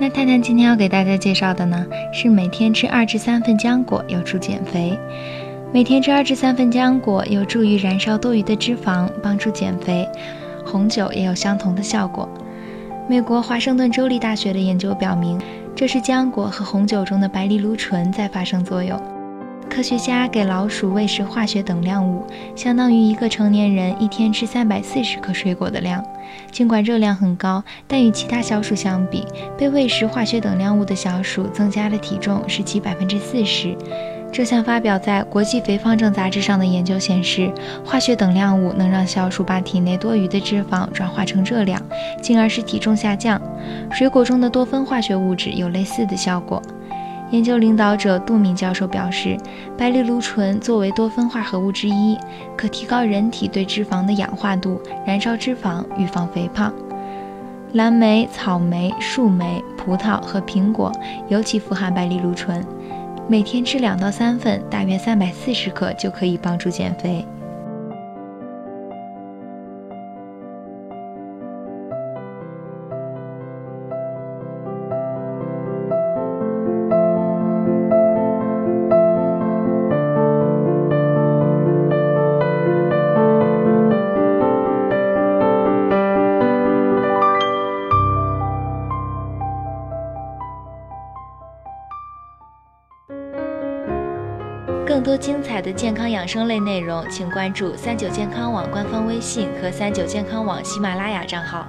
那探探今天要给大家介绍的呢，是每天吃二至三份浆果有助减肥。每天吃二至三份浆果有助于燃烧多余的脂肪，帮助减肥。红酒也有相同的效果。美国华盛顿州立大学的研究表明，这是浆果和红酒中的白藜芦醇在发生作用。科学家给老鼠喂食化学等量物，相当于一个成年人一天吃三百四十克水果的量。尽管热量很高，但与其他小鼠相比，被喂食化学等量物的小鼠增加了体重是其百分之四十。这项发表在《国际肥胖症杂志》上的研究显示，化学等量物能让小鼠把体内多余的脂肪转化成热量，进而使体重下降。水果中的多酚化学物质有类似的效果。研究领导者杜敏教授表示，白藜芦醇作为多酚化合物之一，可提高人体对脂肪的氧化度，燃烧脂肪，预防肥胖。蓝莓、草莓、树莓、葡萄和苹果尤其富含白藜芦醇，每天吃两到三份，大约三百四十克就可以帮助减肥。更多精彩的健康养生类内容，请关注三九健康网官方微信和三九健康网喜马拉雅账号。